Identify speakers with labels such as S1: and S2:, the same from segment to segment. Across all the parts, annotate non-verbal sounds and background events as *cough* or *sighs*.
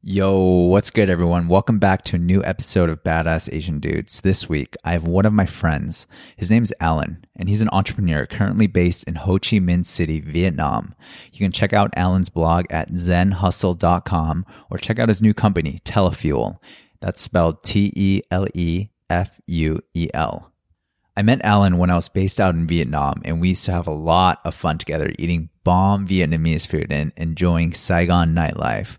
S1: Yo, what's good, everyone? Welcome back to a new episode of Badass Asian Dudes. This week, I have one of my friends. His name is Alan, and he's an entrepreneur currently based in Ho Chi Minh City, Vietnam. You can check out Alan's blog at zenhustle.com or check out his new company, Telefuel. That's spelled T E L E F U E L. I met Alan when I was based out in Vietnam, and we used to have a lot of fun together eating bomb Vietnamese food and enjoying Saigon nightlife.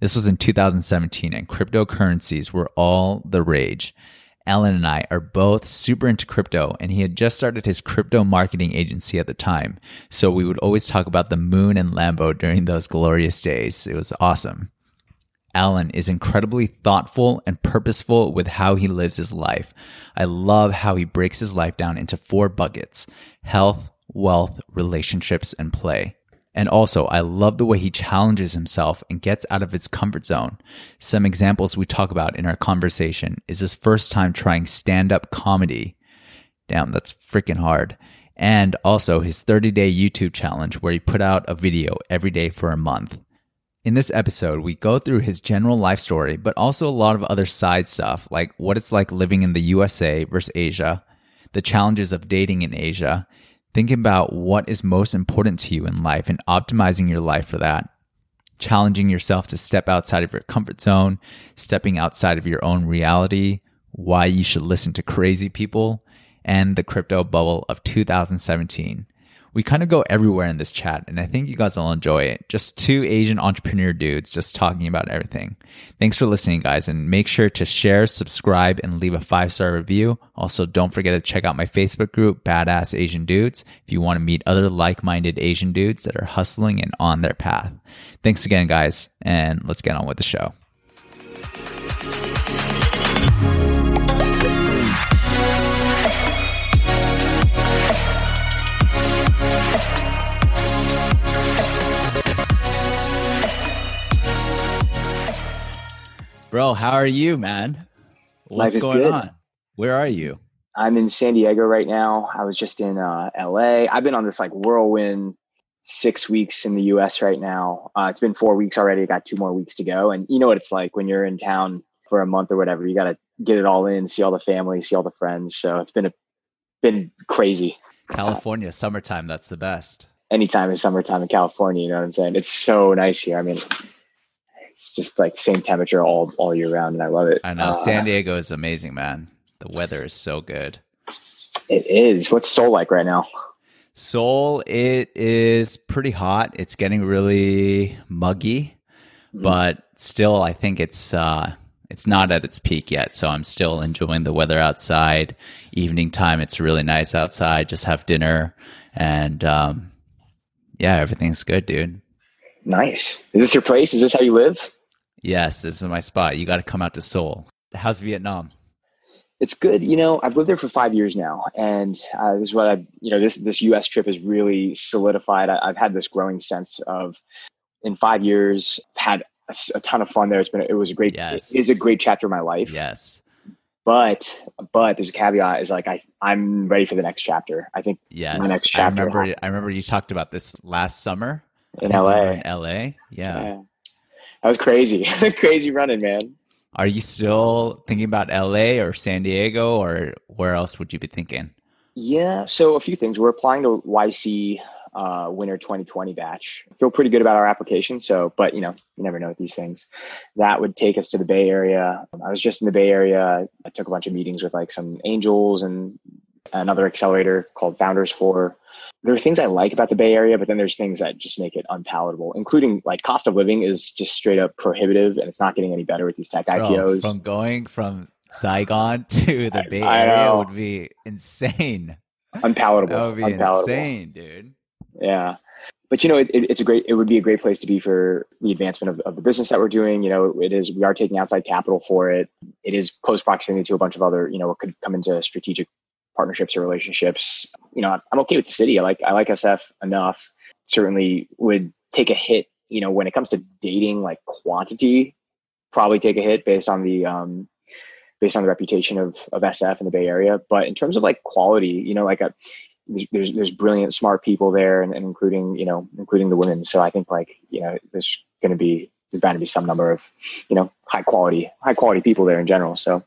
S1: This was in 2017, and cryptocurrencies were all the rage. Alan and I are both super into crypto, and he had just started his crypto marketing agency at the time. So we would always talk about the moon and Lambo during those glorious days. It was awesome. Alan is incredibly thoughtful and purposeful with how he lives his life. I love how he breaks his life down into four buckets health, wealth, relationships, and play. And also, I love the way he challenges himself and gets out of his comfort zone. Some examples we talk about in our conversation is his first time trying stand up comedy. Damn, that's freaking hard. And also his 30 day YouTube challenge where he put out a video every day for a month. In this episode, we go through his general life story, but also a lot of other side stuff, like what it's like living in the USA versus Asia, the challenges of dating in Asia, Thinking about what is most important to you in life and optimizing your life for that. Challenging yourself to step outside of your comfort zone, stepping outside of your own reality, why you should listen to crazy people, and the crypto bubble of 2017 we kind of go everywhere in this chat, and I think you guys will enjoy it. Just two Asian entrepreneur dudes just talking about everything. Thanks for listening, guys, and make sure to share, subscribe, and leave a five star review. Also, don't forget to check out my Facebook group, Badass Asian Dudes, if you want to meet other like minded Asian dudes that are hustling and on their path. Thanks again, guys, and let's get on with the show. Bro, how are you, man?
S2: What's Life going good. on?
S1: Where are you?
S2: I'm in San Diego right now. I was just in uh, LA. I've been on this like whirlwind six weeks in the US right now. Uh, it's been four weeks already. I got two more weeks to go. And you know what it's like when you're in town for a month or whatever. You got to get it all in, see all the family, see all the friends. So it's been a been crazy.
S1: California, summertime, that's the best.
S2: Anytime is summertime in California, you know what I'm saying? It's so nice here. I mean, it's just like same temperature all all year round, and I love it.
S1: I know uh, San Diego is amazing, man. The weather is so good.
S2: It is. What's Seoul like right now?
S1: Seoul, it is pretty hot. It's getting really muggy, mm-hmm. but still, I think it's uh, it's not at its peak yet. So I'm still enjoying the weather outside. Evening time, it's really nice outside. Just have dinner, and um, yeah, everything's good, dude.
S2: Nice. Is this your place? Is this how you live?
S1: Yes, this is my spot. You got to come out to Seoul. How's Vietnam?
S2: It's good. You know, I've lived there for five years now, and uh, this is what I, you know, this this U.S. trip has really solidified. I, have had this growing sense of, in five years, had a, a, ton of fun there. It's been, it was a great, yes. it is a great chapter of my life.
S1: Yes.
S2: But but there's a caveat is like I I'm ready for the next chapter. I think
S1: yes. the next chapter. I remember I remember you talked about this last summer
S2: in LA.
S1: In LA, yeah. yeah.
S2: That was crazy, *laughs* crazy running, man.
S1: Are you still thinking about LA or San Diego, or where else would you be thinking?
S2: Yeah, so a few things. We're applying to YC uh, winter 2020 batch. Feel pretty good about our application. So, but you know, you never know with these things. That would take us to the Bay Area. I was just in the Bay Area. I took a bunch of meetings with like some angels and another accelerator called Founders for there are things I like about the Bay Area, but then there's things that just make it unpalatable, including like cost of living is just straight up prohibitive and it's not getting any better with these tech Bro, IPOs.
S1: From going from Saigon *laughs* to the I, Bay Area would be insane.
S2: Unpalatable.
S1: That would be
S2: unpalatable.
S1: insane, dude.
S2: Yeah. But you know, it, it, it's a great. It would be a great place to be for the advancement of, of the business that we're doing. You know, it is. We are taking outside capital for it. It is close proximity to a bunch of other. You know, what could come into strategic partnerships or relationships. You know, I'm okay with the city. I like I like SF enough. Certainly would take a hit. You know, when it comes to dating, like quantity, probably take a hit based on the um, based on the reputation of of SF in the Bay Area. But in terms of like quality, you know, like a there's there's brilliant, smart people there, and, and including you know including the women. So I think like you know there's going to be there's bound to be some number of, you know, high quality, high quality people there in general. So,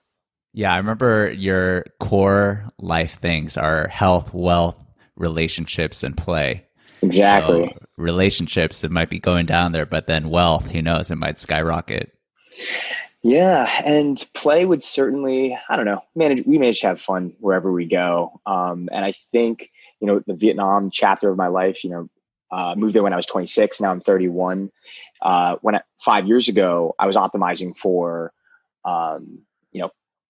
S1: yeah, I remember your core life things are health, wealth, relationships, and play.
S2: Exactly. So
S1: relationships, it might be going down there, but then wealth, who knows, it might skyrocket.
S2: Yeah, and play would certainly, I don't know, manage. We manage to have fun wherever we go, um, and I think you know the Vietnam chapter of my life. You know, uh, moved there when I was 26. Now I'm 31. Uh, when I, five years ago, I was optimizing for, um,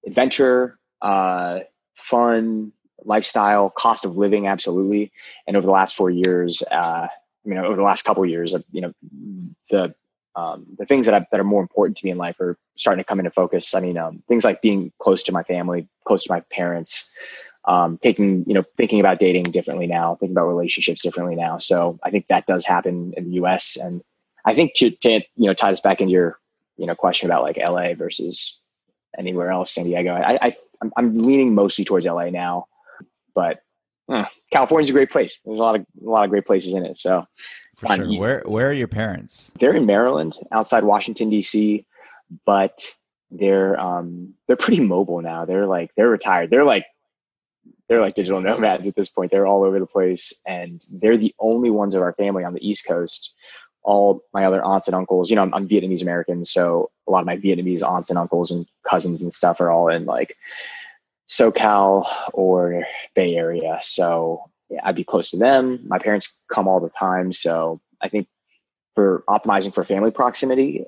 S2: adventure, uh, fun, lifestyle, cost of living, absolutely. And over the last four years, uh, I mean, over the last couple years, of you know, the um, the things that I, that are more important to me in life are starting to come into focus. I mean, um, things like being close to my family, close to my parents, um, taking you know thinking about dating differently now, thinking about relationships differently now. So I think that does happen in the U.S. And I think to, to you know tie this back into your you know question about like L.A. versus anywhere else, San Diego. I, I I'm, I'm leaning mostly towards L.A. now, but eh, California's a great place. There's a lot of a lot of great places in it. So
S1: sure. Where where are your parents?
S2: They're in Maryland, outside Washington D.C., but they're um they're pretty mobile now. They're like they're retired. They're like they're like digital nomads at this point. They're all over the place, and they're the only ones of our family on the East Coast. All my other aunts and uncles, you know, I'm, I'm Vietnamese American, so a lot of my Vietnamese aunts and uncles and cousins and stuff are all in like SoCal or Bay Area. So yeah, I'd be close to them. My parents come all the time, so I think for optimizing for family proximity,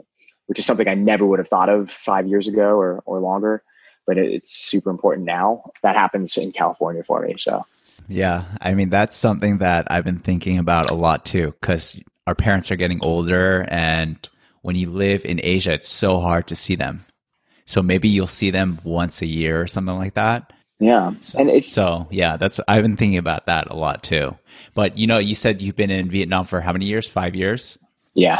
S2: which is something I never would have thought of five years ago or or longer but it's super important now. That happens in California for me. So,
S1: yeah, I mean, that's something that I've been thinking about a lot too, because our parents are getting older. And when you live in Asia, it's so hard to see them. So maybe you'll see them once a year or something like that.
S2: Yeah.
S1: So, and it's so, yeah, that's, I've been thinking about that a lot too. But, you know, you said you've been in Vietnam for how many years? Five years?
S2: Yeah.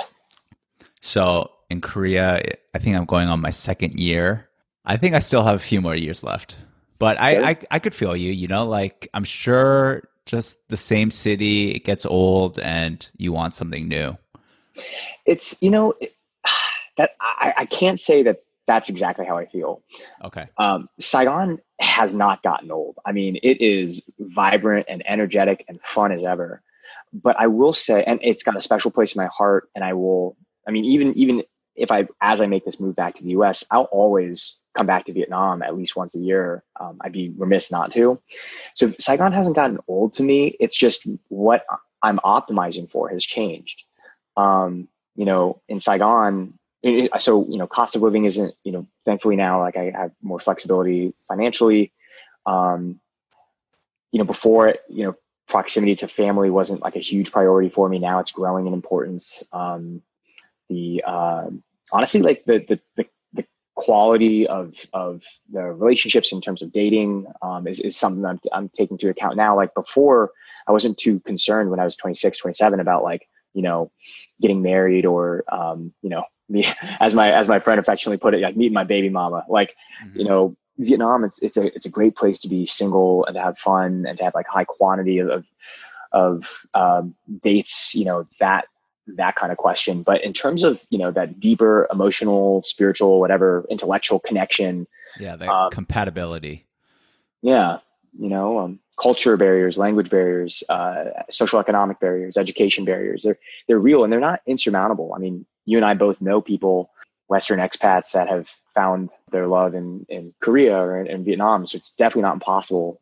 S1: So in Korea, I think I'm going on my second year. I think I still have a few more years left, but I, I, I could feel you. You know, like I'm sure just the same city it gets old and you want something new.
S2: It's you know *sighs* that I, I can't say that that's exactly how I feel.
S1: Okay.
S2: Um, Saigon has not gotten old. I mean, it is vibrant and energetic and fun as ever. But I will say, and it's got a special place in my heart. And I will, I mean, even even if I as I make this move back to the U.S., I'll always come back to Vietnam at least once a year. Um, I'd be remiss not to. So Saigon hasn't gotten old to me. It's just what I'm optimizing for has changed. Um, you know, in Saigon, so you know, cost of living isn't. You know, thankfully now, like I have more flexibility financially. Um, you know, before you know, proximity to family wasn't like a huge priority for me. Now it's growing in importance. Um, the uh, honestly, like the, the the quality of of the relationships in terms of dating um, is, is something I'm, I'm taking into account now like before i wasn't too concerned when i was 26 27 about like you know getting married or um, you know me *laughs* as my as my friend affectionately put it like meeting my baby mama like mm-hmm. you know vietnam it's it's a it's a great place to be single and to have fun and to have like high quantity of of um, dates you know that that kind of question. But in terms of you know that deeper emotional, spiritual, whatever intellectual connection,
S1: yeah, that um, compatibility.
S2: Yeah, you know, um, culture barriers, language barriers, uh, social economic barriers, education barriers. They're they're real and they're not insurmountable. I mean, you and I both know people, Western expats that have found their love in in Korea or in, in Vietnam. So it's definitely not impossible.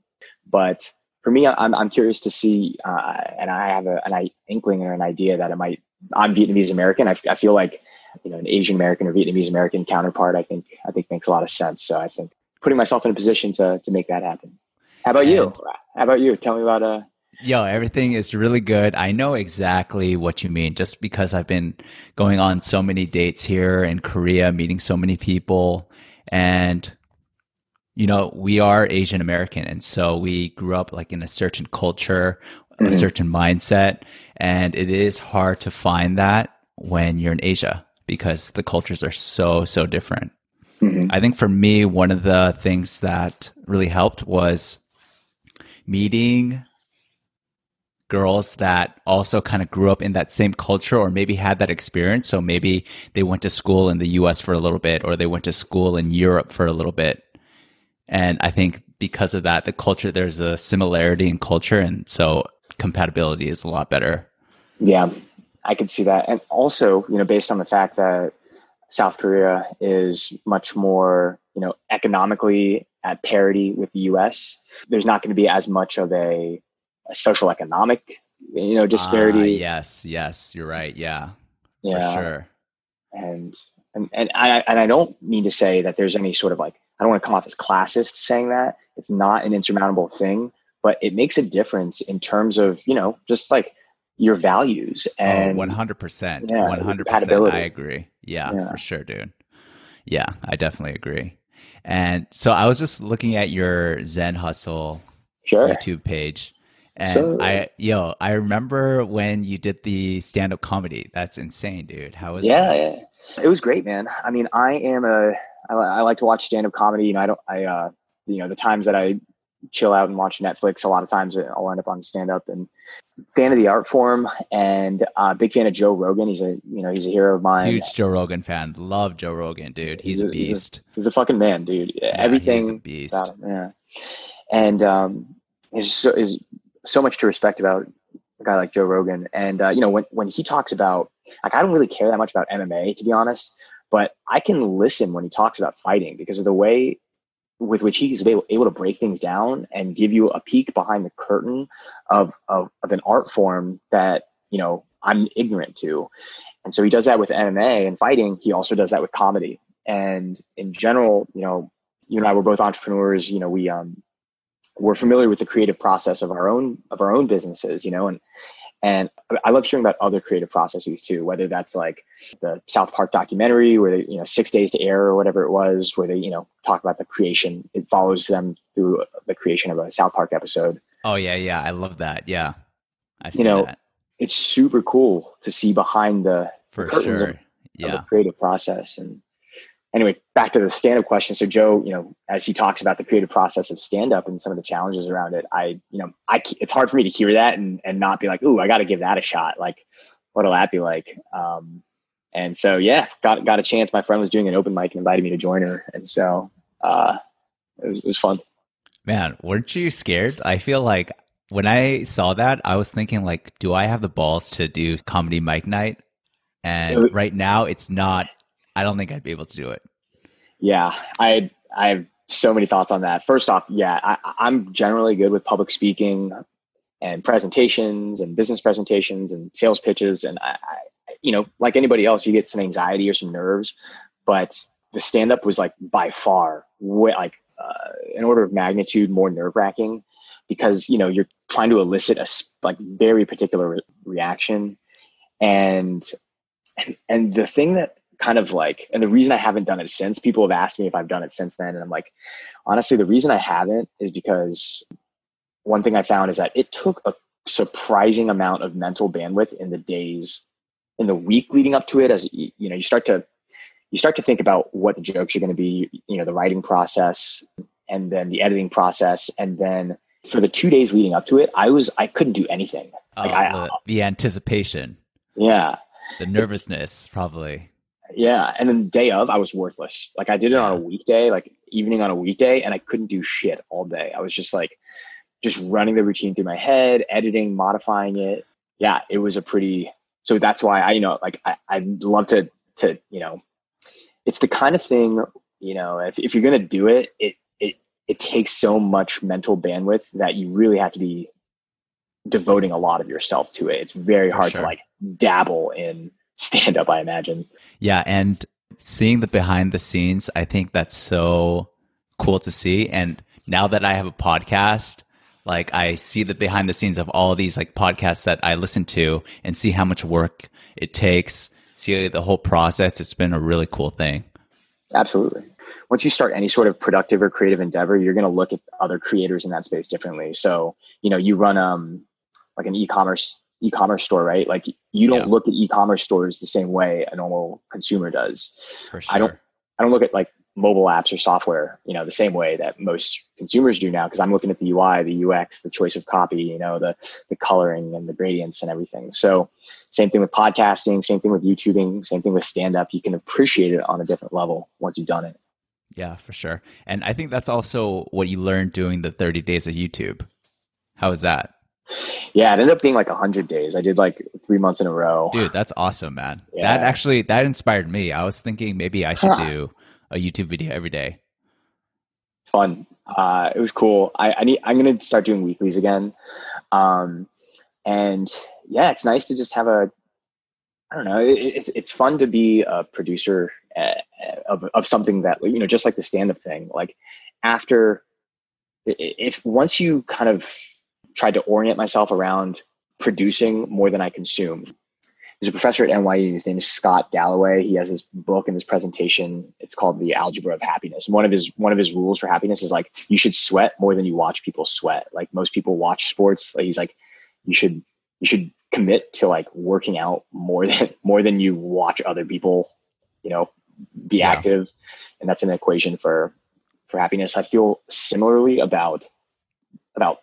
S2: But for me, I'm I'm curious to see, uh, and I have a, an inkling or an idea that it might I'm Vietnamese American. I, I feel like you know an Asian American or Vietnamese American counterpart. I think I think makes a lot of sense. So I think putting myself in a position to to make that happen. How about you? How about you? Tell me about uh.
S1: Yo, everything is really good. I know exactly what you mean just because I've been going on so many dates here in Korea, meeting so many people. And, you know, we are Asian American. And so we grew up like in a certain culture mm-hmm. a certain mindset. And it is hard to find that when you're in Asia because the cultures are so, so different. Mm-hmm. I think for me, one of the things that really helped was meeting girls that also kind of grew up in that same culture or maybe had that experience. So maybe they went to school in the US for a little bit or they went to school in Europe for a little bit. And I think because of that, the culture, there's a similarity in culture. And so compatibility is a lot better.
S2: Yeah, I can see that. And also, you know, based on the fact that South Korea is much more, you know, economically at parity with the US, there's not going to be as much of a a social economic you know disparity uh,
S1: yes yes you're right yeah yeah sure
S2: and and and I and I don't mean to say that there's any sort of like I don't want to come off as classist saying that it's not an insurmountable thing, but it makes a difference in terms of you know just like your values oh, and
S1: one hundred percent, one hundred percent. I agree. Yeah, yeah, for sure, dude. Yeah, I definitely agree. And so I was just looking at your Zen Hustle
S2: sure.
S1: YouTube page, and so, I, yo, I remember when you did the stand up comedy. That's insane, dude. How was
S2: yeah, yeah, it was great, man. I mean, I am a, I, I like to watch stand up comedy. You know, I don't, I, uh, you know, the times that I chill out and watch Netflix, a lot of times I'll end up on stand up and fan of the art form and uh, big fan of Joe Rogan. He's a, you know, he's a hero of mine.
S1: Huge Joe Rogan fan. Love Joe Rogan, dude. He's, he's a, a, beast.
S2: He's a, he's a, fucking man, dude. Yeah, Everything.
S1: beast.
S2: Him, yeah. And, um, is so is so much to respect about a guy like Joe Rogan. And uh, you know, when when he talks about like I don't really care that much about MMA to be honest, but I can listen when he talks about fighting because of the way with which he's able, able to break things down and give you a peek behind the curtain of, of of an art form that you know I'm ignorant to. And so he does that with MMA and fighting. He also does that with comedy. And in general, you know, you and I were both entrepreneurs. You know, we um we're familiar with the creative process of our own of our own businesses, you know, and and I love hearing about other creative processes too, whether that's like the South Park documentary where they, you know, six days to air or whatever it was, where they, you know, talk about the creation. It follows them through the creation of a South Park episode.
S1: Oh yeah, yeah. I love that. Yeah.
S2: i you know, that. it's super cool to see behind the,
S1: For curtains
S2: sure.
S1: of, yeah. of
S2: the creative process. And anyway, back to the stand up question. So Joe, you know, as he talks about the creative process of stand up and some of the challenges around it, I, you know, I, it's hard for me to hear that and, and not be like, Ooh, I got to give that a shot. Like, what'll that be like? Um, and so, yeah, got, got a chance. My friend was doing an open mic and invited me to join her. And so, uh, it was, it was fun.
S1: Man, weren't you scared? I feel like when I saw that, I was thinking like, do I have the balls to do comedy mic night? And right now it's not I don't think I'd be able to do it.
S2: Yeah, I I have so many thoughts on that. First off, yeah, I, I'm generally good with public speaking and presentations and business presentations and sales pitches, and I, I you know, like anybody else, you get some anxiety or some nerves, but the stand up was like by far way, like uh, an order of magnitude more nerve wracking because you know you're trying to elicit a like very particular re- reaction and and the thing that kind of like, and the reason I haven't done it since, people have asked me if I've done it since then. And I'm like, honestly, the reason I haven't is because one thing I found is that it took a surprising amount of mental bandwidth in the days, in the week leading up to it, as you know, you start to, you start to think about what the jokes are going to be, you know, the writing process and then the editing process. And then for the two days leading up to it, I was, I couldn't do anything.
S1: Like oh, I, the, the anticipation.
S2: Yeah.
S1: The nervousness, probably.
S2: Yeah. And then the day of, I was worthless. Like I did it on a weekday, like evening on a weekday, and I couldn't do shit all day. I was just like, just running the routine through my head, editing, modifying it. Yeah, it was a pretty. So that's why I, you know, like I, I'd love to, to, you know, it's the kind of thing, you know, if, if you're going to do it, it, it, it takes so much mental bandwidth that you really have to be devoting a lot of yourself to it. It's very hard sure. to like dabble in stand up, I imagine.
S1: Yeah. And seeing the behind the scenes, I think that's so cool to see. And now that I have a podcast, like I see the behind the scenes of all these like podcasts that I listen to and see how much work it takes, see the whole process. It's been a really cool thing.
S2: Absolutely. Once you start any sort of productive or creative endeavor, you're going to look at other creators in that space differently. So, you know, you run um like an e-commerce e-commerce store, right? Like you don't yeah. look at e-commerce stores the same way a normal consumer does.
S1: For sure.
S2: I don't I don't look at like mobile apps or software, you know, the same way that most consumers do now, because I'm looking at the UI, the UX, the choice of copy, you know, the the coloring and the gradients and everything. So same thing with podcasting, same thing with YouTubing, same thing with stand up. You can appreciate it on a different level once you've done it.
S1: Yeah, for sure. And I think that's also what you learned doing the 30 days of YouTube. How was that?
S2: Yeah, it ended up being like 100 days. I did like three months in a row.
S1: Dude, that's awesome, man. Yeah. That actually, that inspired me. I was thinking maybe I should *laughs* do a YouTube video every day.
S2: Fun. Uh, it was cool. I, I need, I'm going to start doing weeklies again. Um, and yeah, it's nice to just have a, I don't know. It, it's it's fun to be a producer uh, of of something that you know, just like the stand up thing. Like after, if once you kind of tried to orient myself around producing more than I consume, there's a professor at NYU. His name is Scott Galloway. He has this book and this presentation. It's called The Algebra of Happiness. And one of his one of his rules for happiness is like you should sweat more than you watch people sweat. Like most people watch sports. Like he's like you should you should commit to like working out more than *laughs* more than you watch other people. You know, be yeah. active, and that's an equation for for happiness. I feel similarly about about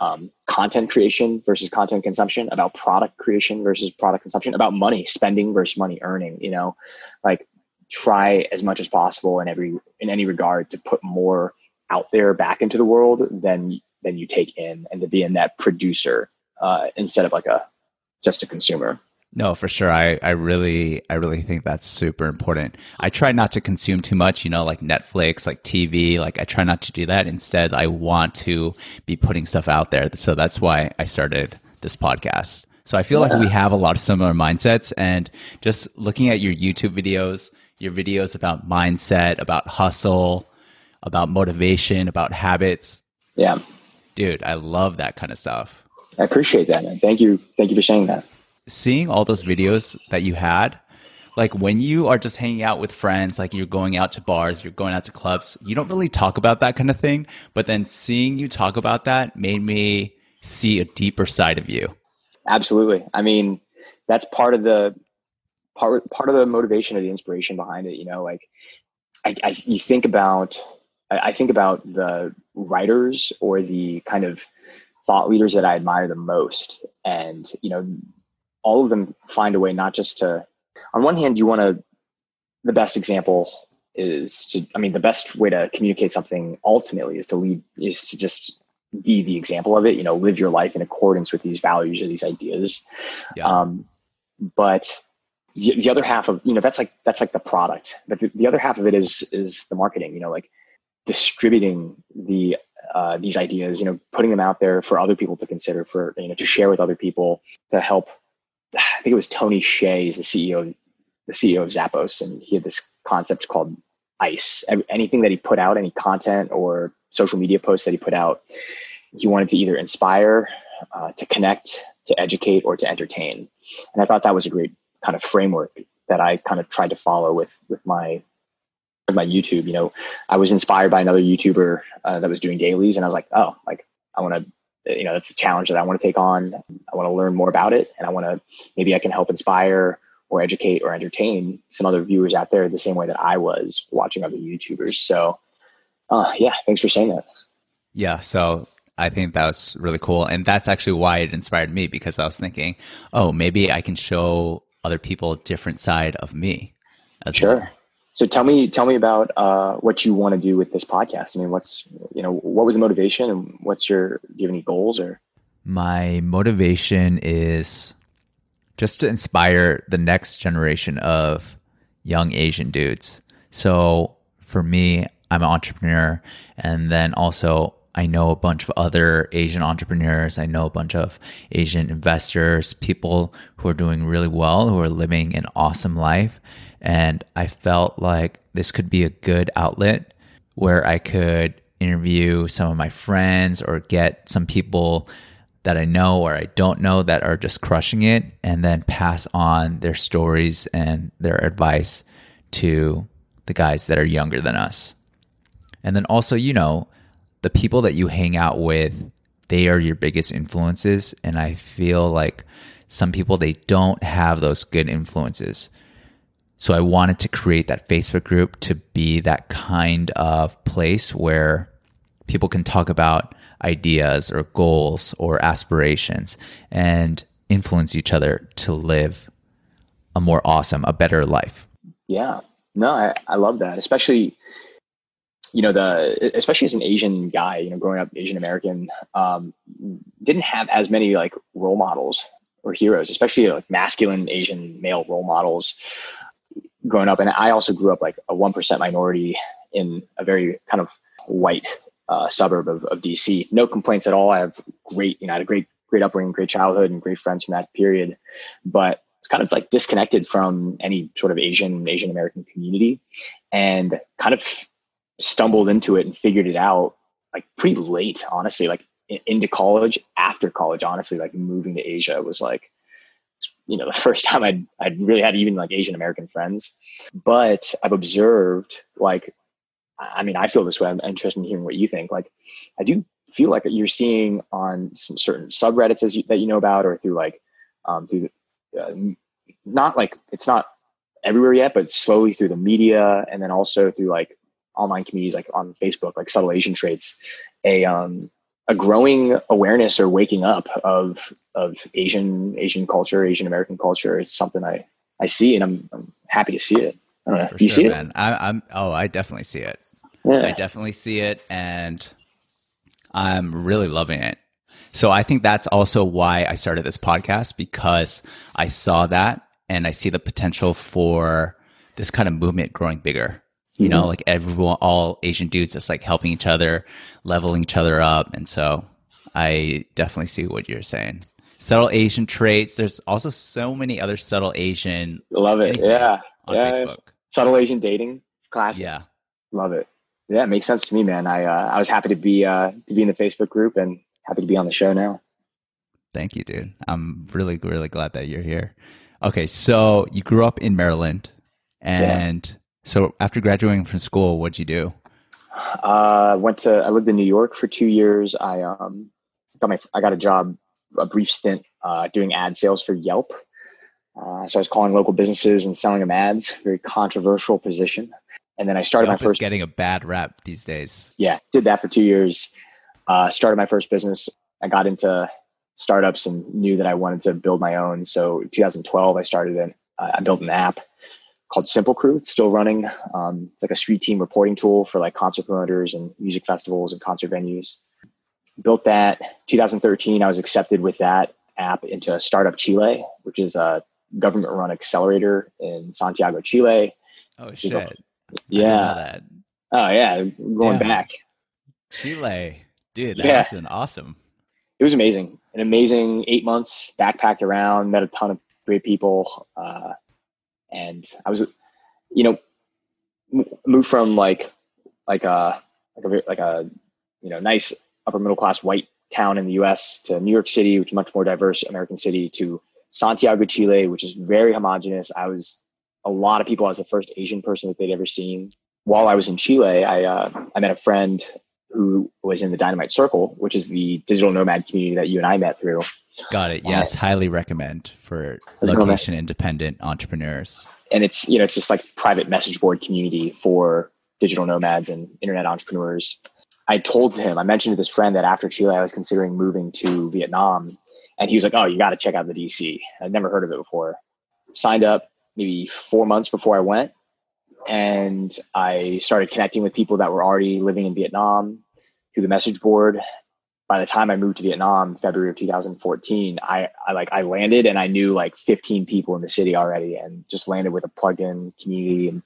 S2: um, content creation versus content consumption, about product creation versus product consumption, about money spending versus money earning. You know, like try as much as possible in every in any regard to put more out there back into the world than than you take in, and to be in that producer uh, instead of like a just a consumer.
S1: No, for sure. I, I really, I really think that's super important. I try not to consume too much, you know, like Netflix, like TV. Like I try not to do that. Instead, I want to be putting stuff out there. So that's why I started this podcast. So I feel yeah. like we have a lot of similar mindsets and just looking at your YouTube videos, your videos about mindset, about hustle, about motivation, about habits.
S2: Yeah.
S1: Dude, I love that kind of stuff.
S2: I appreciate that, man. Thank you. Thank you for saying that
S1: seeing all those videos that you had, like when you are just hanging out with friends, like you're going out to bars, you're going out to clubs, you don't really talk about that kind of thing. But then seeing you talk about that made me see a deeper side of you.
S2: Absolutely. I mean, that's part of the part part of the motivation or the inspiration behind it. You know, like I, I you think about I, I think about the writers or the kind of thought leaders that I admire the most, and you know, all of them find a way not just to on one hand you want to the best example is to i mean the best way to communicate something ultimately is to lead is to just be the example of it you know live your life in accordance with these values or these ideas yeah. um, but the, the, other half of you know that's like that's like the product but the, the other half of it is is the marketing you know like distributing the uh, these ideas you know putting them out there for other people to consider for you know to share with other people to help I think it was Tony Hsieh, the CEO, the CEO of Zappos, and he had this concept called ICE. Anything that he put out, any content or social media posts that he put out, he wanted to either inspire, uh, to connect, to educate, or to entertain. And I thought that was a great kind of framework that I kind of tried to follow with with my with my YouTube. You know, I was inspired by another YouTuber uh, that was doing dailies, and I was like, oh, like I want to you know that's a challenge that I want to take on. I want to learn more about it, and I want to maybe I can help inspire or educate or entertain some other viewers out there the same way that I was watching other YouTubers. So, uh, yeah, thanks for saying that.
S1: Yeah, so I think that was really cool, and that's actually why it inspired me because I was thinking, oh, maybe I can show other people a different side of me.
S2: As sure. Well. So tell me, tell me about uh, what you want to do with this podcast. I mean, what's you know, what was the motivation, and what's your? Do you have any goals or?
S1: My motivation is just to inspire the next generation of young Asian dudes. So for me, I'm an entrepreneur, and then also I know a bunch of other Asian entrepreneurs. I know a bunch of Asian investors, people who are doing really well, who are living an awesome life. And I felt like this could be a good outlet where I could interview some of my friends or get some people that I know or I don't know that are just crushing it and then pass on their stories and their advice to the guys that are younger than us. And then also, you know, the people that you hang out with, they are your biggest influences. And I feel like some people, they don't have those good influences So I wanted to create that Facebook group to be that kind of place where people can talk about ideas or goals or aspirations and influence each other to live a more awesome, a better life.
S2: Yeah. No, I, I love that. Especially, you know, the especially as an Asian guy, you know, growing up Asian American, um, didn't have as many like role models or heroes, especially like masculine Asian male role models growing up. And I also grew up like a one percent minority in a very kind of white uh, suburb of, of DC. No complaints at all. I have great, you know, I had a great, great upbringing, great childhood, and great friends from that period. But it's kind of like disconnected from any sort of Asian Asian American community, and kind of stumbled into it and figured it out like pretty late, honestly. Like into college, after college, honestly, like moving to Asia was like you know *laughs* the first time I'd I'd really had even like Asian American friends, but I've observed like I mean, I feel this way. I'm interested in hearing what you think. Like, I do feel like you're seeing on some certain subreddits as you, that you know about, or through like, um, through the, uh, not like it's not everywhere yet, but slowly through the media, and then also through like online communities, like on Facebook, like subtle Asian traits, a um, a growing awareness or waking up of of Asian Asian culture, Asian American culture. It's something I I see, and I'm I'm happy to see it. I don't know. For you sure, see man. it?
S1: I, am Oh, I definitely see it. Yeah. I definitely see it, and I'm really loving it. So I think that's also why I started this podcast because I saw that and I see the potential for this kind of movement growing bigger. You mm-hmm. know, like everyone, all Asian dudes just like helping each other, leveling each other up. And so I definitely see what you're saying. Subtle Asian traits. There's also so many other subtle Asian.
S2: Love it. Yeah. On yeah, Facebook subtle Asian dating. Classic.
S1: Yeah.
S2: Love it. Yeah, it makes sense to me, man. I uh, I was happy to be uh, to be in the Facebook group and happy to be on the show now.
S1: Thank you, dude. I'm really really glad that you're here. Okay, so you grew up in Maryland, and yeah. So after graduating from school, what'd you do?
S2: Uh, went to I lived in New York for two years. I um got my I got a job, a brief stint uh, doing ad sales for Yelp. Uh, so I was calling local businesses and selling them ads. Very controversial position. And then I started
S1: Yelp
S2: my first.
S1: getting a bad rap these days.
S2: Yeah, did that for two years. Uh, started my first business. I got into startups and knew that I wanted to build my own. So 2012, I started it. Uh, I built an app called Simple Crew. It's still running. Um, it's like a street team reporting tool for like concert promoters and music festivals and concert venues. Built that 2013. I was accepted with that app into Startup Chile, which is a government run accelerator in Santiago, Chile.
S1: Oh shit!
S2: Yeah. Oh yeah, going Damn. back.
S1: Chile, dude, that's yeah. awesome.
S2: It was amazing. An amazing eight months. Backpacked around, met a ton of great people, uh, and I was, you know, moved from like like a like a like a you know nice upper middle class white town in the U.S. to New York City, which is much more diverse American city, to Santiago, Chile, which is very homogenous. I was a lot of people. I was the first Asian person that they'd ever seen. While I was in Chile, I uh, I met a friend who was in the Dynamite Circle, which is the digital nomad community that you and I met through.
S1: Got it. Yes, uh, highly recommend for location independent entrepreneurs.
S2: And it's you know it's just like private message board community for digital nomads and internet entrepreneurs. I told him, I mentioned to this friend that after Chile, I was considering moving to Vietnam and he was like, "Oh, you got to check out the DC." I'd never heard of it before. Signed up maybe four months before I went, and I started connecting with people that were already living in Vietnam through the message board. By the time I moved to Vietnam, February of 2014, I, I like I landed and I knew like 15 people in the city already, and just landed with a plug-in community and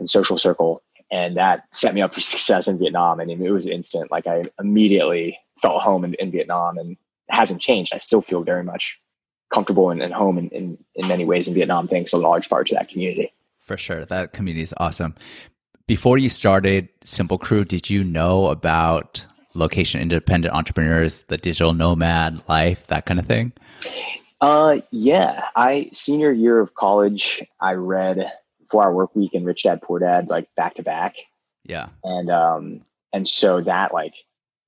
S2: and social circle, and that set me up for *laughs* success in Vietnam. And it was instant. Like I immediately felt home in, in Vietnam, and hasn't changed. I still feel very much comfortable and, and home in, in, in many ways in Vietnam, thanks a large part to that community.
S1: For sure. That community is awesome. Before you started Simple Crew, did you know about location independent entrepreneurs, the digital nomad life, that kind of thing?
S2: Uh, yeah. I senior year of college, I read Four Hour Work Week and Rich Dad Poor Dad like back to back.
S1: Yeah.
S2: And um, and so that like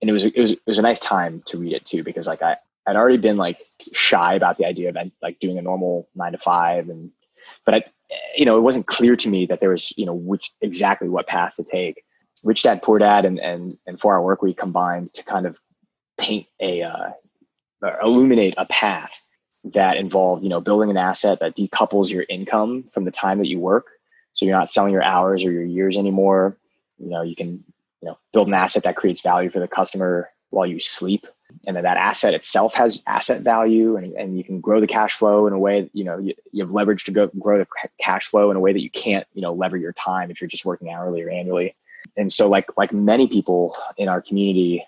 S2: and it was it was it was a nice time to read it too because like I I'd already been like shy about the idea of like doing a normal nine to five and but I, you know, it wasn't clear to me that there was, you know, which exactly what path to take. Rich Dad Poor Dad and and and Four Hour Work Week combined to kind of paint a uh, illuminate a path that involved, you know, building an asset that decouples your income from the time that you work. So you're not selling your hours or your years anymore. You know, you can, you know, build an asset that creates value for the customer while you sleep and then that asset itself has asset value and, and you can grow the cash flow in a way that, you know you, you have leverage to go grow the cash flow in a way that you can't you know lever your time if you're just working hourly or annually. And so like like many people in our community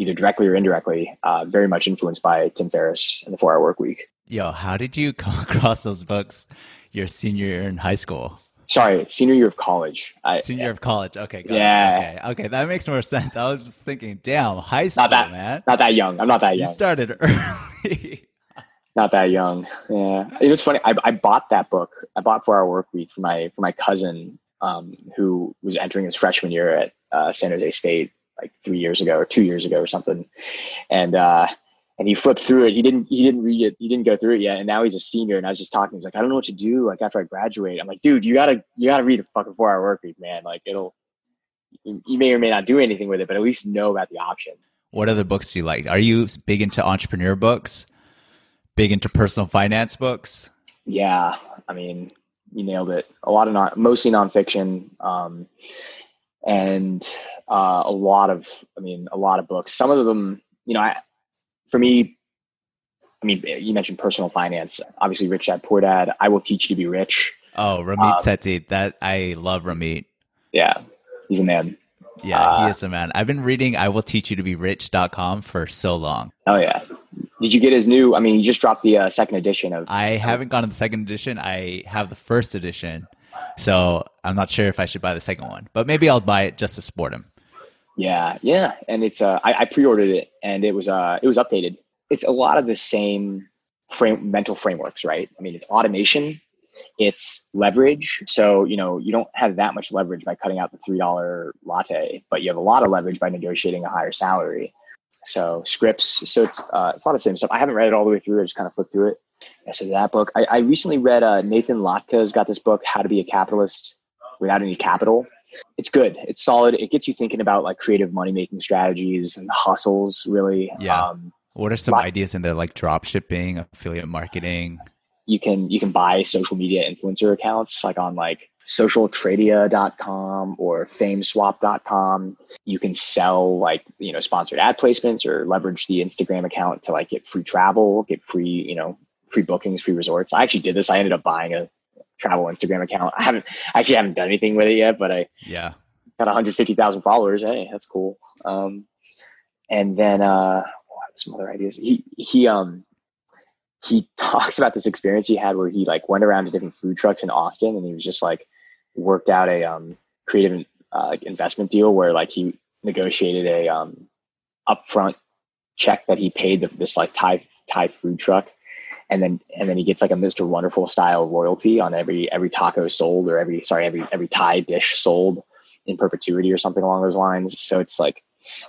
S2: either directly or indirectly uh, very much influenced by tim ferriss and the four hour work week
S1: yo how did you *laughs* come across those books your senior year in high school
S2: sorry, senior year of college.
S1: I, senior year of college. Okay.
S2: yeah.
S1: Okay. Okay. That makes more sense. I was just thinking, damn, high school,
S2: not that,
S1: man.
S2: Not that young. I'm not that young.
S1: You started early. *laughs*
S2: not that young. Yeah. It was funny. I, I bought that book. I bought Four Hour Work Week for my for my cousin um, who was entering his freshman year at uh, San Jose State like three years ago or two years ago or something, and. uh and he flipped through it. He didn't he didn't read it. He didn't go through it yet. And now he's a senior. And I was just talking. He's like, I don't know what to do. Like after I graduate, I'm like, dude, you gotta you gotta read a fucking four hour work week, man. Like it'll you may or may not do anything with it, but at least know about the option.
S1: What other books do you like? Are you big into entrepreneur books? Big into personal finance books?
S2: Yeah, I mean, you nailed it. A lot of non, mostly nonfiction, um, and uh, a lot of, I mean, a lot of books. Some of them, you know, I for me, I mean, you mentioned personal finance. Obviously, Rich Dad Poor Dad. I will teach you to be rich.
S1: Oh, Ramit um, Sethi. That I love Ramit.
S2: Yeah, he's a man.
S1: Yeah, uh, he is a man. I've been reading I will teach you to be rich.com for so long.
S2: Oh yeah. Did you get his new I mean, he just dropped the uh, second edition of
S1: I haven't gone to the second edition. I have the first edition. So, I'm not sure if I should buy the second one. But maybe I'll buy it just to support him.
S2: Yeah, yeah, and it's uh, I, I pre-ordered it and it was uh, it was updated. It's a lot of the same frame mental frameworks, right? I mean, it's automation, it's leverage. So you know you don't have that much leverage by cutting out the three dollar latte, but you have a lot of leverage by negotiating a higher salary. So scripts, so it's uh, it's a lot of the same stuff. I haven't read it all the way through. I just kind of flipped through it. Yeah, so that book. I, I recently read uh, Nathan Latka's got this book, How to Be a Capitalist Without Any Capital it's good. It's solid. It gets you thinking about like creative money making strategies and hustles. Really.
S1: Yeah. Um, what are some ideas in there, like drop shipping, affiliate marketing?
S2: You can you can buy social media influencer accounts like on like socialtradia.com or fameswap.com. You can sell like, you know, sponsored ad placements or leverage the Instagram account to like get free travel, get free, you know, free bookings, free resorts. I actually did this. I ended up buying a travel Instagram account. I haven't actually haven't done anything with it yet, but I
S1: yeah
S2: got 150,000 followers. Hey, that's cool. Um, and then uh, some other ideas. He he um he talks about this experience he had where he like went around to different food trucks in Austin and he was just like worked out a um creative uh, like investment deal where like he negotiated a um upfront check that he paid the, this like Thai Thai food truck and then and then he gets like a Mr. Wonderful style royalty on every every taco sold or every sorry every every Thai dish sold in perpetuity or something along those lines. So it's like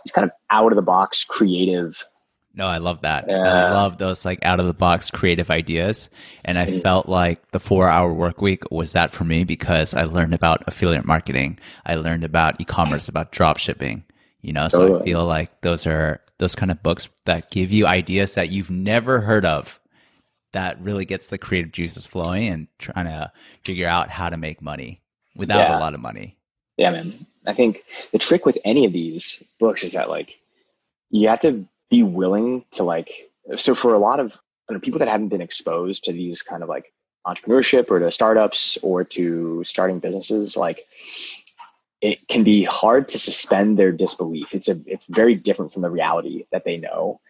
S2: it's kind of out of the box creative.
S1: No, I love that. Uh, I love those like out of the box creative ideas. And I felt like the four hour work week was that for me because I learned about affiliate marketing. I learned about e-commerce, about drop shipping, you know, so totally. I feel like those are those kind of books that give you ideas that you've never heard of that really gets the creative juices flowing and trying to figure out how to make money without yeah. a lot of money.
S2: Yeah, man. I think the trick with any of these books is that like you have to be willing to like so for a lot of know, people that haven't been exposed to these kind of like entrepreneurship or to startups or to starting businesses like it can be hard to suspend their disbelief. It's a it's very different from the reality that they know,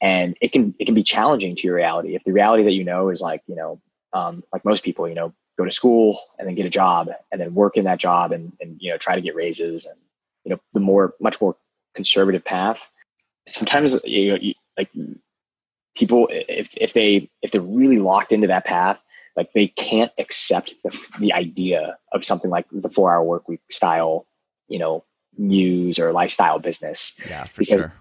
S2: and it can it can be challenging to your reality. If the reality that you know is like you know um, like most people, you know, go to school and then get a job and then work in that job and and you know try to get raises and you know the more much more conservative path. Sometimes you, know, you like people if if they if they're really locked into that path like they can't accept the, the idea of something like the four hour work week style, you know, news or lifestyle business.
S1: Yeah, for because sure.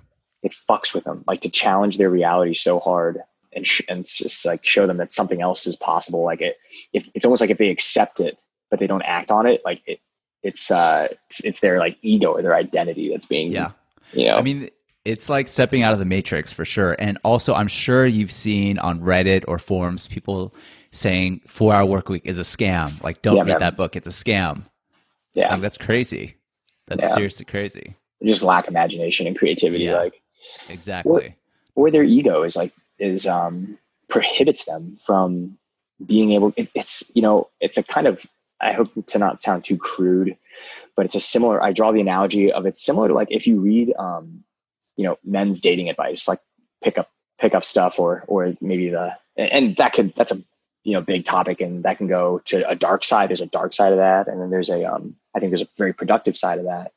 S2: It fucks with them. Like to challenge their reality so hard. and sh- and just like show them that something else is possible. Like it, if it's almost like if they accept it but they don't act on it, like it, it's uh, it's, it's their like ego or their identity that's being
S1: Yeah.
S2: You know,
S1: I mean, it's like stepping out of the matrix for sure. And also, I'm sure you've seen on Reddit or forums people saying four hour work week is a scam. Like, don't
S2: Yeah,
S1: read
S2: man.
S1: that book. It's a scam.
S2: yeah,
S1: Like, that's crazy. That's
S2: Yeah.
S1: seriously crazy.
S2: they just lack imagination and creativity.
S1: Yeah.
S2: Like
S1: Exactly.
S2: or their ego is like is um prohibits them from being able it, it's you know it's a kind of i hope to not sound too crude but it's a similar i draw the analogy of it's similar to like if you read um you know men's dating advice like pick up pick up stuff or or maybe the and that could that's a you know big topic and that can go to a dark side there's a dark side of that and then there's a um i think there's a very productive side of that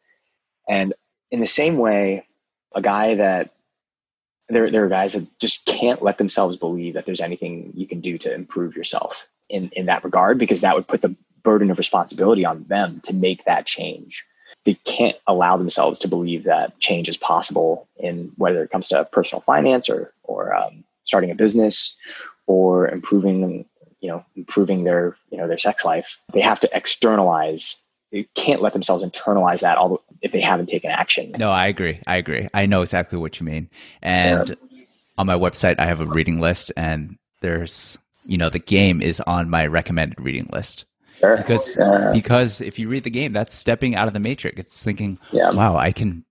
S2: and in the same way a guy that there, there are guys that just can't let themselves believe that there's anything you can do to improve yourself in, in that regard because that would put the burden of responsibility on them to make that change. They can't allow themselves to believe that change is possible in whether it comes to personal finance or or um, starting a business or improving you know improving their you know their sex life. They have to externalize. They can't let themselves internalize that all if they haven't taken action.
S1: No, I agree. I agree. I know exactly what you mean. And on my website, I have a reading list, and there's, you know, the game is on my recommended reading list.
S2: Sure.
S1: Because
S2: Uh,
S1: because if you read the game, that's stepping out of the matrix. It's thinking,
S2: Yeah.
S1: wow, I can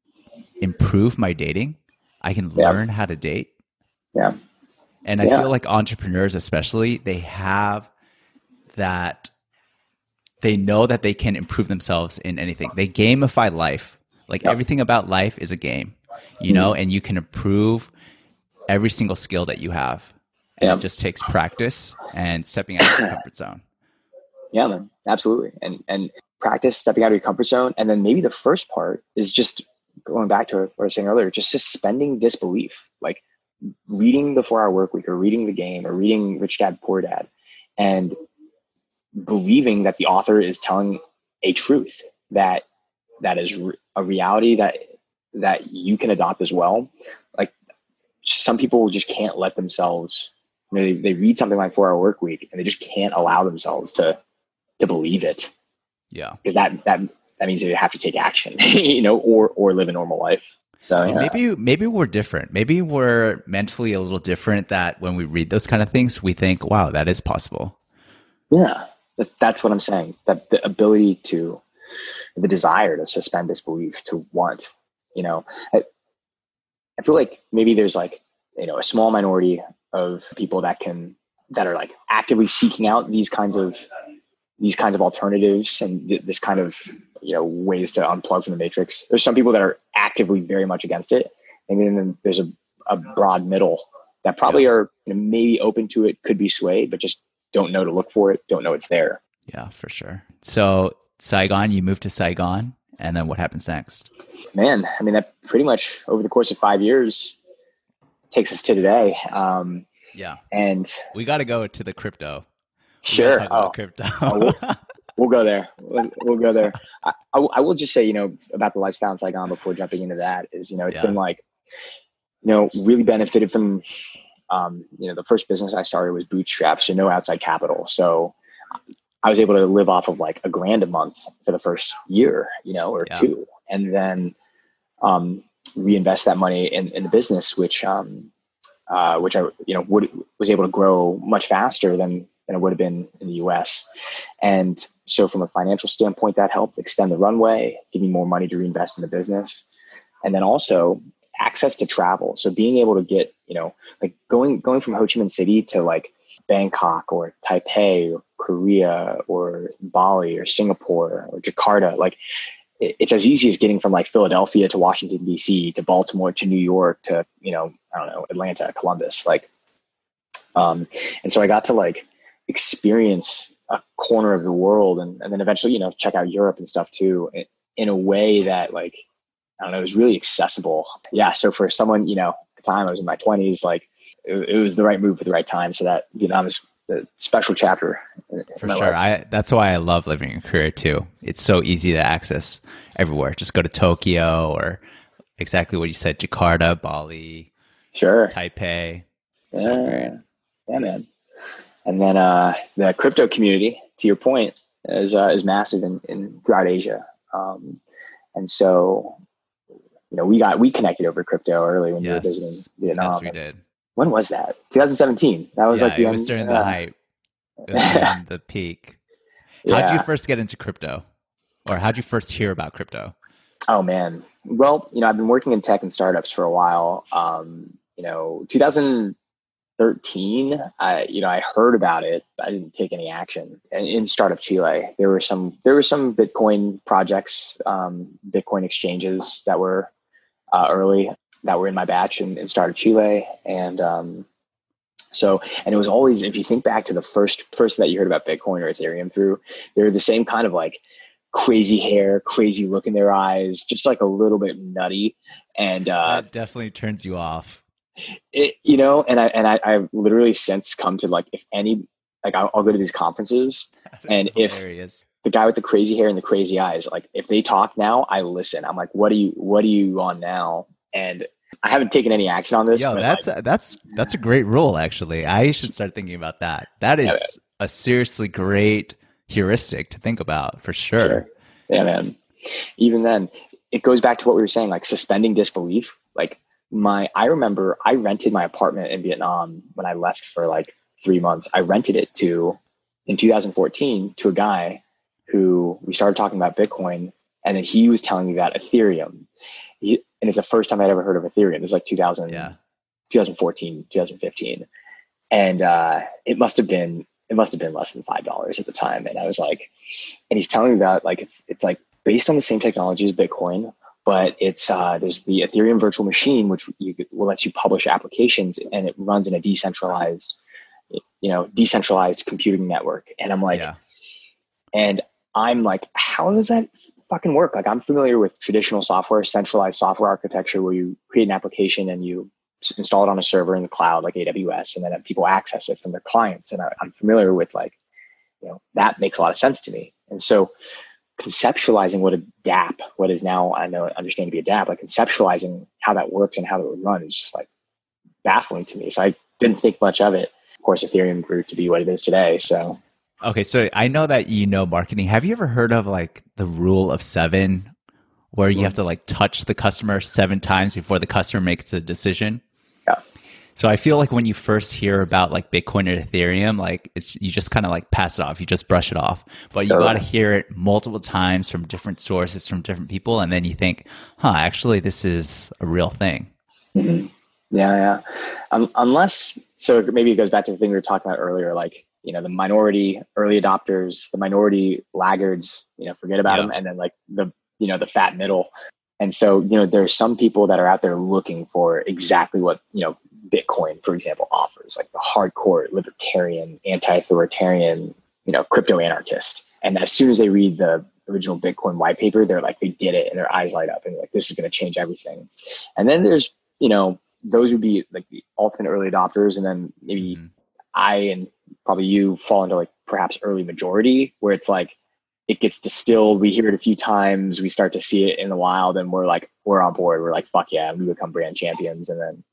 S1: improve my dating. I can
S2: Yeah.
S1: learn how to date.
S2: yeah.
S1: And I feel like entrepreneurs, especially, they have that. They know that they can improve themselves in anything. They gamify life. Like everything about life is a game, you know, mm-hmm. and you can improve every single skill that you have. And
S2: Yep.
S1: it just takes practice and stepping out of your comfort *clears throat* zone.
S2: Yeah, man, absolutely. And and practice stepping out of your comfort zone. And then maybe the first part is just going back to what I was saying earlier, just suspending disbelief, like reading the four hour work week or reading the game or reading Rich Dad Poor Dad and believing that the author is telling a truth that that is re- a reality that that you can adopt as well. Like some people just can't let themselves you know, they, they read something like four hour work week and they just can't allow themselves to to believe it
S1: Yeah.
S2: because that that that means they have to take action *laughs* you know or or live a normal life so yeah.
S1: Maybe maybe we're different. Maybe we're mentally a little different. That when we read those kind of things, we think, "Wow, that is possible."
S2: yeah that's what i'm saying that the ability to the desire to suspend disbelief to want you know I, I feel like maybe there's like you know a small minority of people that can that are like actively seeking out these kinds of these kinds of alternatives and th- this kind of you know ways to unplug from the matrix there's some people that are actively very much against it and then there's a, a broad middle that probably are you know, maybe open to it could be swayed but just don't know to look for it don't know it's there
S1: Yeah, for sure. So Saigon, you moved to Saigon, and then what happens next?
S2: man i mean that pretty much over the course of five years takes us to today um,
S1: Yeah,
S2: and
S1: we got to go to the crypto.
S2: Sure oh,
S1: crypto. *laughs*
S2: Oh, we'll go there. We'll, we'll go there. I, I, will- I will just say, you know, about the lifestyle in Saigon before jumping into that is, you know, it's
S1: Yeah.
S2: been like, you know, really benefited from, um, you know, the first business I started was bootstrap, so no outside capital. So I was able to live off of like a grand a month for the first year, you know, or
S1: Yeah.
S2: two, and then um, reinvest that money in, in the business, which, um, uh, which I, you know, would was able to grow much faster than than it would have been in the U.S. And so, from a financial standpoint, that helped extend the runway, give me more money to reinvest in the business, and then also access to travel. So, being able to get, you know, like going going from Ho Chi Minh City to like Bangkok or Taipei or Korea or Bali or Singapore or Jakarta, like it's as easy as getting from like Philadelphia to Washington D.C. to Baltimore to New York to you know I don't know Atlanta, Columbus, like. Um, and so I got to like experience a corner of the world and, and then eventually, you know, check out Europe and stuff too in, a way that like, I don't know, it was really accessible. Yeah. So for someone, you know, at the time I was in my twenties, like it, it was the right move at the right time. So that Vietnam is a special chapter.
S1: For sure.
S2: life.
S1: I that's why I love living in Korea too. It's so easy to access everywhere. Just go to Tokyo or exactly what you said, Jakarta, Bali,
S2: Sure.
S1: Taipei.
S2: Yeah, yeah, man. And then uh, the crypto community, to your point, is uh, is massive in, in throughout Asia. Um, and so, you know, we got we connected over crypto early when yes. we were visiting Vietnam.
S1: Yes, we did.
S2: When was that? 2017. That was
S1: yeah,
S2: like the *laughs*
S1: it was during the hype, the peak. How did you first get into crypto, or how did you first hear about crypto?
S2: Oh man, well, you know, I've been working in tech and startups for a while. Um, you know, 2013, I, you know, I heard about it. I didn't take any action. And in startup Chile, there were some, there were some Bitcoin projects, um, Bitcoin exchanges that were uh, early that were in my batch in, in startup Chile. And, um, so, and it was always, if you think back to the first person that you heard about Bitcoin or Ethereum through, they're the same kind of like crazy hair, crazy look in their eyes, just like a little bit nutty. And uh,
S1: that definitely turns you off.
S2: It, you know, and I and I, I've literally since come to like if any like I'll, I'll go to these conferences *laughs* and hilarious. if the guy with the crazy hair and the crazy eyes, like if they talk now, I listen. I'm like, what are you what are you on now? And I haven't taken any action on this.
S1: Yo, that's like, that's that's a great rule. Actually, I should start thinking about that. That is yeah, a seriously great heuristic to think about for sure. sure.
S2: Yeah, man. Even then, it goes back to what we were saying, like suspending disbelief. Like my, I remember I rented my apartment in Vietnam when I left for like three months. I rented it to in 2014 to a guy who we started talking about Bitcoin, and then he was telling me about Ethereum. He, and it's the first time I'd ever heard of Ethereum. It's like 2000, yeah. 2014, 2015. And uh, it must have been it must have been less than five dollars at the time. And I was like, and he's telling me about like it's it's like based on the same technology as Bitcoin, but it's uh, there's the Ethereum virtual machine, which you, will let you publish applications, and it runs in a decentralized, you know, decentralized computing network. And I'm like, yeah. and I'm like, how does that fucking work? Like, I'm familiar with traditional software, centralized software architecture, where you create an application and you install it on a server in the cloud like AWS, and then people access it from their clients. And I, I'm familiar with like, you know, that makes a lot of sense to me. And so conceptualizing what a DApp, what is now I know understand to be a DApp, like conceptualizing how that works and how it would run is just like baffling to me. So I didn't think much of it. Of course, Ethereum grew to be what it is today. So
S1: okay, so I know that you know marketing. Have you ever heard of like the rule of seven, where you have to like touch the customer seven times before the customer makes a decision? So I feel like when you first hear about like Bitcoin or Ethereum, like it's you just kind of like pass it off, you just brush it off. But you got to hear it multiple times from different sources, from different people, and then you think, "Huh, actually, this is a real thing."
S2: Mm-hmm. Yeah, yeah. Um, unless, so maybe it goes back to the thing we were talking about earlier, like you know the minority early adopters, the minority laggards. You know, forget about yeah. them, and then like the you know the fat middle. And so, you know, there's some people that are out there looking for exactly what, you know, Bitcoin, for example, offers, like the hardcore libertarian, anti-authoritarian, you know, crypto anarchist. And as soon as they read the original Bitcoin white paper, they're like, they did it and their eyes light up and like, this is going to change everything. And then there's, you know, those would be like the ultimate early adopters. And then maybe mm-hmm. I and probably you fall into like perhaps early majority where it's like, it gets distilled. We hear it a few times. We start to see it in the wild, and we're like, we're on board. We're like, fuck yeah, and we become brand champions, and then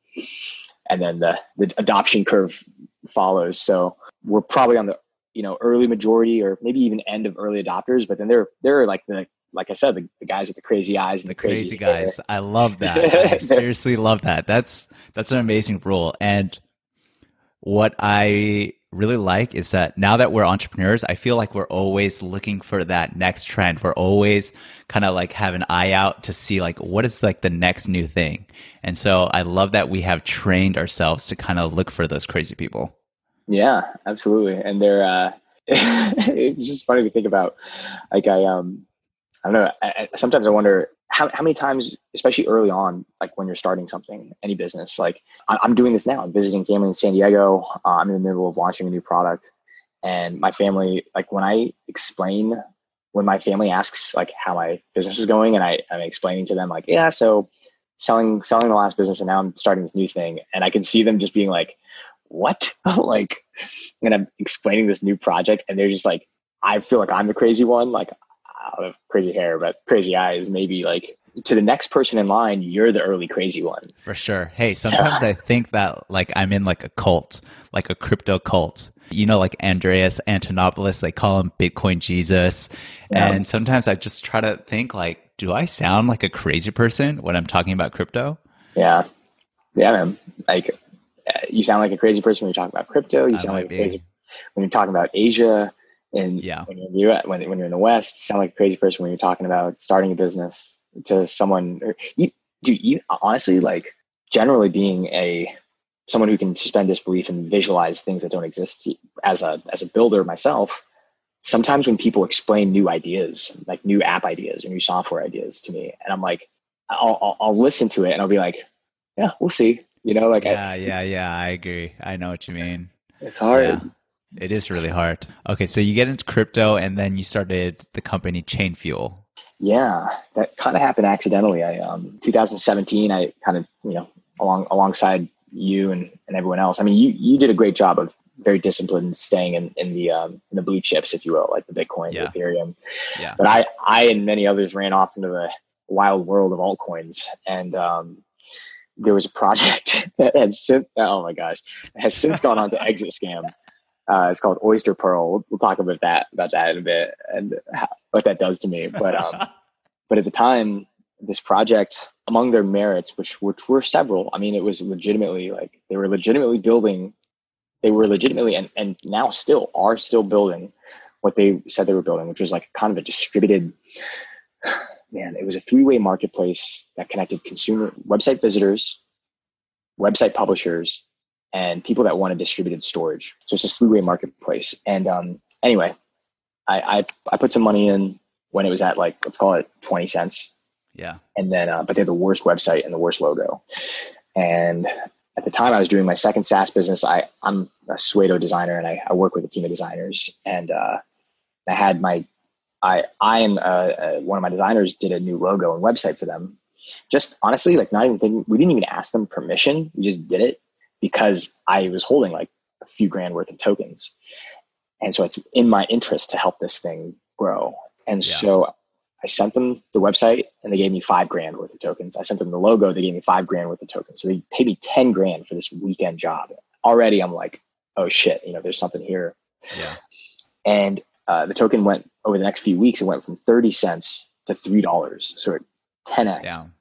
S2: and then the the adoption curve follows. So we're probably on the you know early majority or maybe even end of early adopters, but then they're they're like the like I said, the, the guys with the crazy eyes and the crazy,
S1: crazy guys. I love that. I *laughs* seriously love that. That's that's an amazing rule. And what I really like is that now that we're entrepreneurs, I feel like we're always looking for that next trend. We're always kind of like have an eye out to see like what is like the next new thing. And so I love that we have trained ourselves to kind of look for those crazy people.
S2: Yeah, absolutely. And they're uh *laughs* it's just funny to think about. Like I um I don't know, I, sometimes I wonder how, how many times, especially early on, like when you're starting something, any business, like I, am doing this now. I'm visiting family in San Diego. Uh, I'm in the middle of launching a new product. And my family, like when I explain, when my family asks like how my business is going and I, I'm explaining to them like, yeah, so selling, selling the last business and now I'm starting this new thing. And I can see them just being like, what? *laughs* like, and I'm explaining this new project and they're just like, I feel like I'm the crazy one. Like crazy hair, but crazy eyes, maybe like to the next person in line, you're the early crazy one.
S1: For sure. Hey, sometimes I think that like I'm in like a cult, like a crypto cult. You know, like Andreas Antonopoulos, they call him Bitcoin Jesus. Yeah. And sometimes I just try to think like, do I sound like a crazy person when I'm talking about crypto?
S2: Yeah. Yeah, man. Like uh, you sound like a crazy person when you're talking about crypto. You I sound like be. crazy when you're talking about Asia. And yeah. when you're when, when you're in the West, you sound like a crazy person when you're talking about starting a business to someone. Or you, dude, you, honestly, like generally being a someone who can suspend disbelief and visualize things that don't exist as a as a builder myself sometimes when people explain new ideas like new app ideas or new software ideas to me and i'm like i'll i'll, I'll listen to it and i'll be like yeah we'll see you know like
S1: yeah I, yeah yeah i agree i know what you mean
S2: it's hard yeah.
S1: It is really hard. Okay, so you get into crypto and then you started the company Chain Fuel.
S2: Yeah, that kind of happened accidentally. I um 2017 I kind of, you know, along alongside you and, and everyone else. I mean, you you did a great job of very disciplined staying in, in the um in the blue chips, if you will, like the Bitcoin, yeah. the Ethereum. Yeah. But I I and many others ran off into the wild world of altcoins and um there was a project *laughs* that had since oh my gosh has since gone on to exit scam uh, it's called Oyster Pearl. We'll, we'll, talk about that about that in a bit and how, what that does to me. But um, *laughs* but at the time, this project, among their merits, which which were several, I mean, it was legitimately like they were legitimately building. They were legitimately and and now still are still building what they said they were building, which was like kind of a distributed. *sighs* Man, it was a three-way marketplace that connected consumer website visitors, website publishers, and people that wanted distributed storage. So it's a three-way marketplace. And um, anyway, I, I, I put some money in when it was at like let's call it twenty cents.
S1: Yeah.
S2: And then, uh, but they had the worst website and the worst logo. And at the time, I was doing my second SaaS business. I I'm a Suedo designer, and I, I work with a team of designers. And uh, I had my I I am uh, uh, one of my designers did a new logo and website for them. Just honestly, like not even thinking. We didn't even ask them permission. We just did it because I was holding like a few grand worth of tokens. And so it's in my interest to help this thing grow. And yeah. so I sent them the website and they gave me five grand worth of tokens. I sent them the logo, they gave me five grand worth of tokens. So they paid me 10 grand for this weekend job. Already I'm like, oh shit, you know, there's something here.
S1: Yeah.
S2: And uh, the token went over the next few weeks, it went from 30 cents to $3. So it 10x. Down.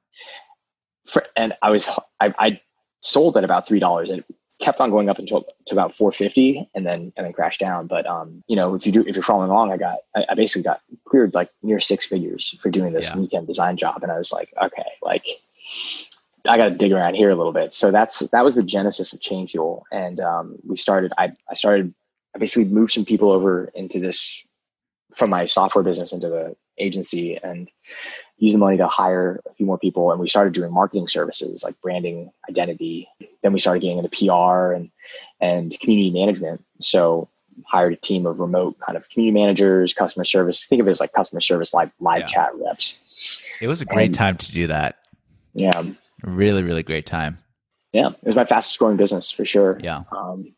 S2: For, and I was, I, I sold at about three dollars and kept on going up until to about 450 and then and then crashed down. But um you know if you do if you're following along i got i, I basically got cleared like near six figures for doing this yeah. weekend design job. And i was like okay like i got to dig around here a little bit. So that's that was the genesis of chain fuel. And um we started i i started i basically moved some people over into this from my software business into the agency. And use the money to hire a few more people. And we started doing marketing services like branding, identity. Then we started getting into PR and, and community management. So hired a team of remote kind of community managers, customer service. Think of it as like customer service live live yeah. chat reps.
S1: It was a great and, time to do that.
S2: Yeah.
S1: Really, really great time.
S2: Yeah. It was my fastest growing business for sure.
S1: Yeah.
S2: Um,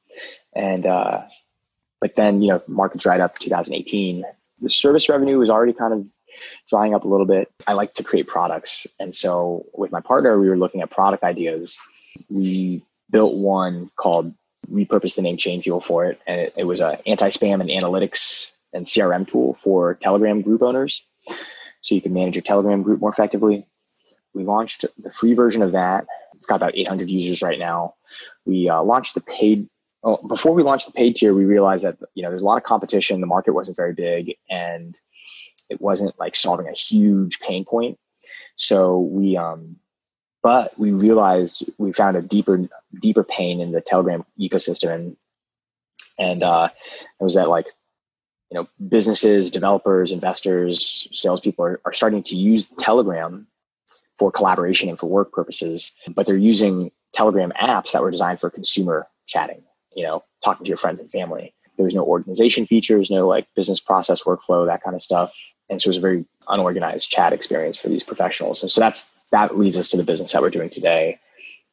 S2: and uh, but then, you know, market dried up 2018 the service revenue was already kind of drying up a little bit. I like to create products. And so with my partner, we were looking at product ideas. We built one called repurposed the name Chain Fuel for it. And it, it was a anti-spam and analytics and CRM tool for Telegram group owners. So you can manage your Telegram group more effectively. We launched the free version of that. It's got about 800 users right now. We uh, launched the paid well, before we launched the paid tier, we realized that you know there's a lot of competition. The market wasn't very big, and it wasn't like solving a huge pain point. So we, um, but we realized we found a deeper, deeper pain in the Telegram ecosystem, and and uh, it was that like you know businesses, developers, investors, salespeople are, are starting to use Telegram for collaboration and for work purposes, but they're using Telegram apps that were designed for consumer chatting you know, talking to your friends and family. There was no organization features, no like business process workflow, that kind of stuff. And so it was a very unorganized chat experience for these professionals. And so that's that leads us to the business that we're doing today,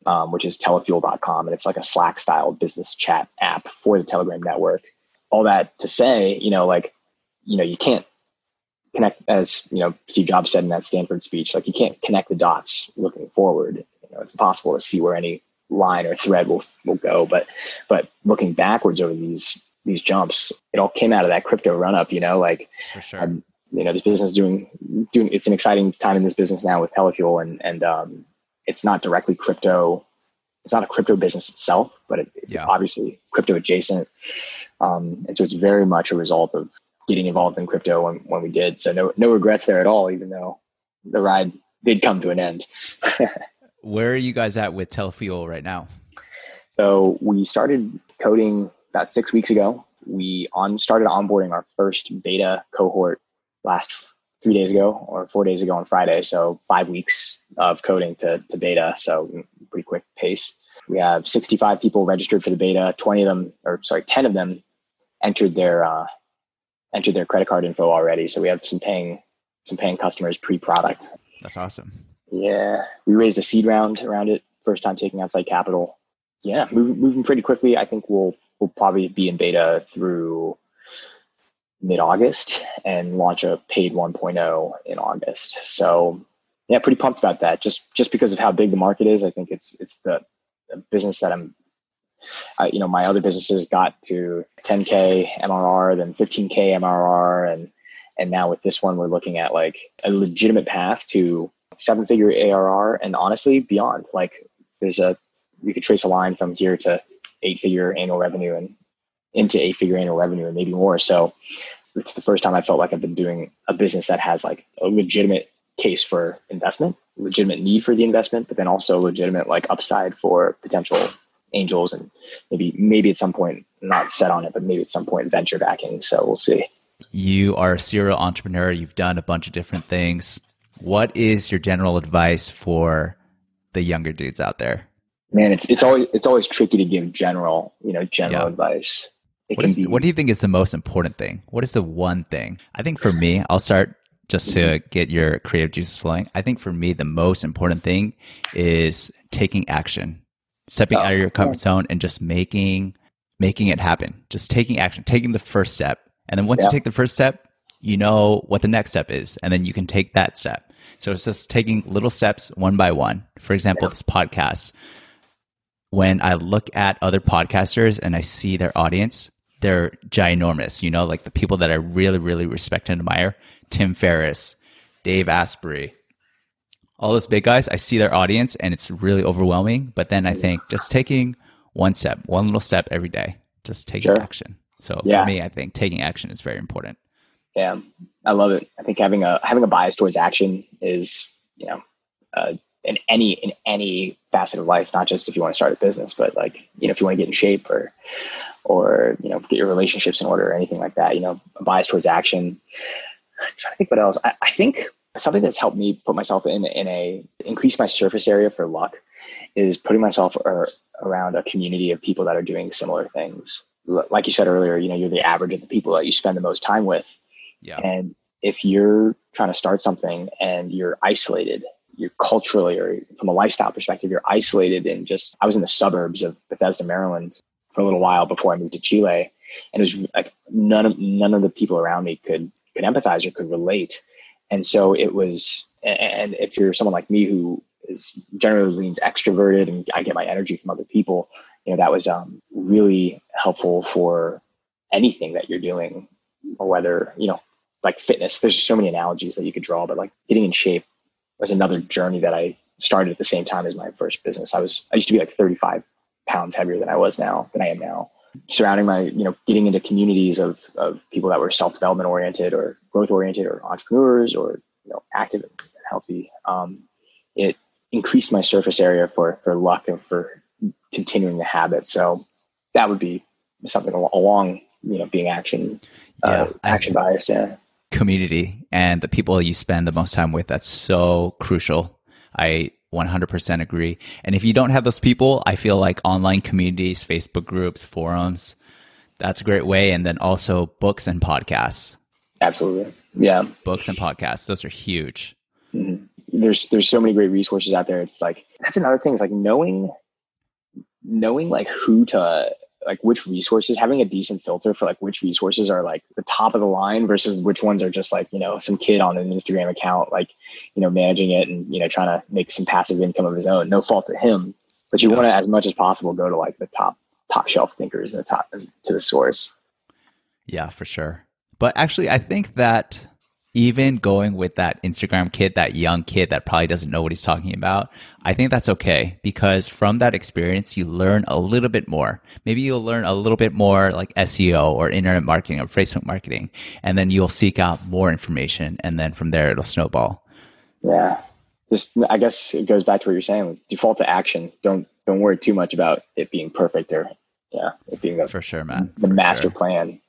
S2: um, which is telefuel.com. And it's like a Slack style business chat app for the Telegram network. All that to say, you know, like, you know, you can't connect, as you know, Steve Jobs said in that Stanford speech, like you can't connect the dots looking forward. You know, it's impossible to see where any line or thread will will go. But but looking backwards over these these jumps, it all came out of that crypto run up. You know, like
S1: for sure. Um,
S2: you know, this business doing doing. It's an exciting time in this business now with Telefuel, and and um, it's not directly crypto. It's not a crypto business itself, but it, it's yeah. obviously crypto adjacent. Um, and so it's very much a result of getting involved in crypto when, when we did. So no no regrets there at all, even though the ride did come to an end. *laughs*
S1: Where are you guys at with Telefuel right now?
S2: So we started coding about six weeks ago. We on started onboarding our first beta cohort last three days ago or four days ago on Friday. So five weeks of coding to, to beta. So pretty quick pace. We have 65 people registered for the beta. 20 of them, or sorry, 10 of them entered their uh, entered their credit card info already. So we have some paying some paying customers pre-product.
S1: That's awesome.
S2: Yeah, we raised a seed round around it. First time taking outside capital. Yeah, moving, moving pretty quickly. I think we'll we'll probably be in beta through mid August and launch a paid 1.0 in August. So yeah, pretty pumped about that. Just just because of how big the market is, I think it's it's the, the business that I'm. Uh, you know, my other businesses got to 10k MRR, then 15k MRR, and and now with this one, we're looking at like a legitimate path to seven figure ARR and honestly beyond. Like there's a, we could trace a line from here to eight figure annual revenue and into eight figure annual revenue and maybe more. So it's the first time I felt like I've been doing a business that has like a legitimate case for investment, legitimate need for the investment, but then also legitimate like upside for potential angels and maybe maybe at some point not set on it, but maybe at some point venture backing. So we'll see.
S1: You are a serial entrepreneur. You've done a bunch of different things. What is your general advice for the younger dudes out there?
S2: Man, it's it's always it's always tricky to give general, you know, general yeah. advice.
S1: What, is, be, what do you think is the most important thing? What is the one thing? I think for me, I'll start just to get your creative juices flowing. I think for me, the most important thing is taking action, stepping oh, out of your comfort yeah. zone and just making making it happen. Just taking action, taking the first step. And then once yeah. you take the first step, you know what the next step is, and then you can take that step. So it's just taking little steps one by one. For example, yeah. this podcast. When I look at other podcasters and I see their audience, they're ginormous. You know, like the people that I really, really respect and admire Tim Ferriss, Dave Asprey, all those big guys. I see their audience and it's really overwhelming. But then I think just taking one step, one little step every day, just taking sure. action. So yeah. for me, I think taking action is very important.
S2: Yeah, I love it. I think having a having a bias towards action is you know uh, in any in any facet of life, not just if you want to start a business, but like you know if you want to get in shape or or you know get your relationships in order or anything like that. You know, a bias towards action. I'm trying to think what else. I, I think something that's helped me put myself in in a increase my surface area for luck is putting myself ar- around a community of people that are doing similar things. Like you said earlier, you know, you're the average of the people that you spend the most time with
S1: yeah.
S2: And if you're trying to start something and you're isolated, you're culturally or from a lifestyle perspective, you're isolated and just, I was in the suburbs of Bethesda, Maryland for a little while before I moved to Chile. And it was like none of, none of the people around me could, could empathize or could relate. And so it was, and if you're someone like me who is generally leans extroverted and I get my energy from other people, you know, that was um, really helpful for anything that you're doing or whether, you know, like fitness. There's so many analogies that you could draw, but like getting in shape was another journey that I started at the same time as my first business. I was I used to be like 35 pounds heavier than I was now than I am now. Surrounding my, you know, getting into communities of of people that were self development oriented or growth oriented or entrepreneurs or you know active and healthy. Um, it increased my surface area for for luck and for continuing the habit. So that would be something along you know being action uh, yeah, action bias. Yeah
S1: community and the people you spend the most time with. That's so crucial. I 100% agree. And if you don't have those people, I feel like online communities, Facebook groups, forums, that's a great way. And then also books and podcasts.
S2: Absolutely. Yeah.
S1: Books and podcasts. Those are huge.
S2: Mm-hmm. There's, there's so many great resources out there. It's like, that's another thing is like knowing, knowing like who to, like which resources having a decent filter for like which resources are like the top of the line versus which ones are just like you know some kid on an instagram account like you know managing it and you know trying to make some passive income of his own. No fault to him but you yeah. want to as much as possible go to like the top top shelf thinkers and the top and to the source.
S1: Yeah for sure. But actually i think that even going with that Instagram kid, that young kid that probably doesn't know what he's talking about, I think that's okay because from that experience, you learn a little bit more. Maybe you'll learn a little bit more like SEO or internet marketing or Facebook marketing, and then you'll seek out more information. And then from there, it'll snowball.
S2: Yeah. Just, I guess it goes back to what you're saying. Default to action. Don't, don't worry too much about it being perfect or, yeah, it being the,
S1: for sure, man.
S2: The
S1: for
S2: master
S1: sure.
S2: plan.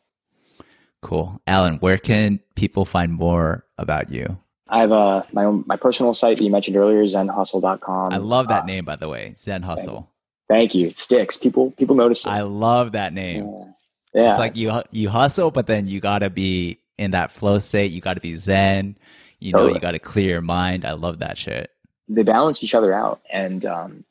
S1: Cool. Alan, where can people find more about you?
S2: I have uh, my own my personal site that you mentioned earlier, zenhustle.com.
S1: I love that uh, name by the way, Zen Hustle.
S2: Thank you. It sticks. People people notice it.
S1: I love that name. Yeah. yeah. It's like you you hustle, but then you gotta be in that flow state. You gotta be zen. You know, totally. you gotta clear your mind. I love that shit.
S2: They balance each other out. And um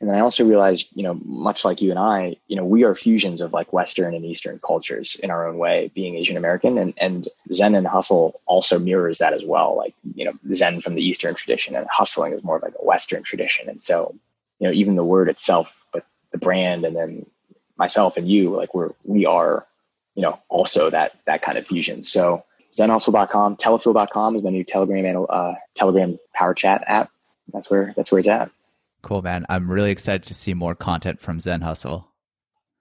S2: and then I also realized, you know, much like you and I, you know, we are fusions of like Western and Eastern cultures in our own way, being Asian American. And, and Zen and hustle also mirrors that as well. Like, you know, Zen from the Eastern tradition and hustling is more of like a Western tradition. And so, you know, even the word itself, but the brand and then myself and you, like we're, we are, you know, also that, that kind of fusion. So zenhustle.com, telefuel.com is my new Telegram, uh, Telegram power chat app. That's where, that's where it's at.
S1: Cool, man. I'm really excited to see more content from Zen Hustle.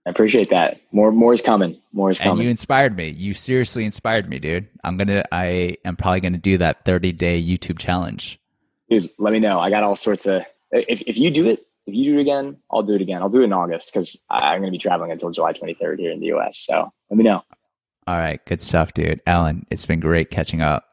S2: I appreciate that. More, more is coming. More is coming.
S1: And you inspired me. You seriously inspired me, dude. I'm gonna. I am probably gonna do that 30 day YouTube challenge.
S2: Dude, let me know. I got all sorts of. If if you do it, if you do it again, I'll do it again. I'll do it in August because I'm gonna be traveling until July 23rd here in the US. So let me know.
S1: All right, good stuff, dude. Alan, it's been great catching up.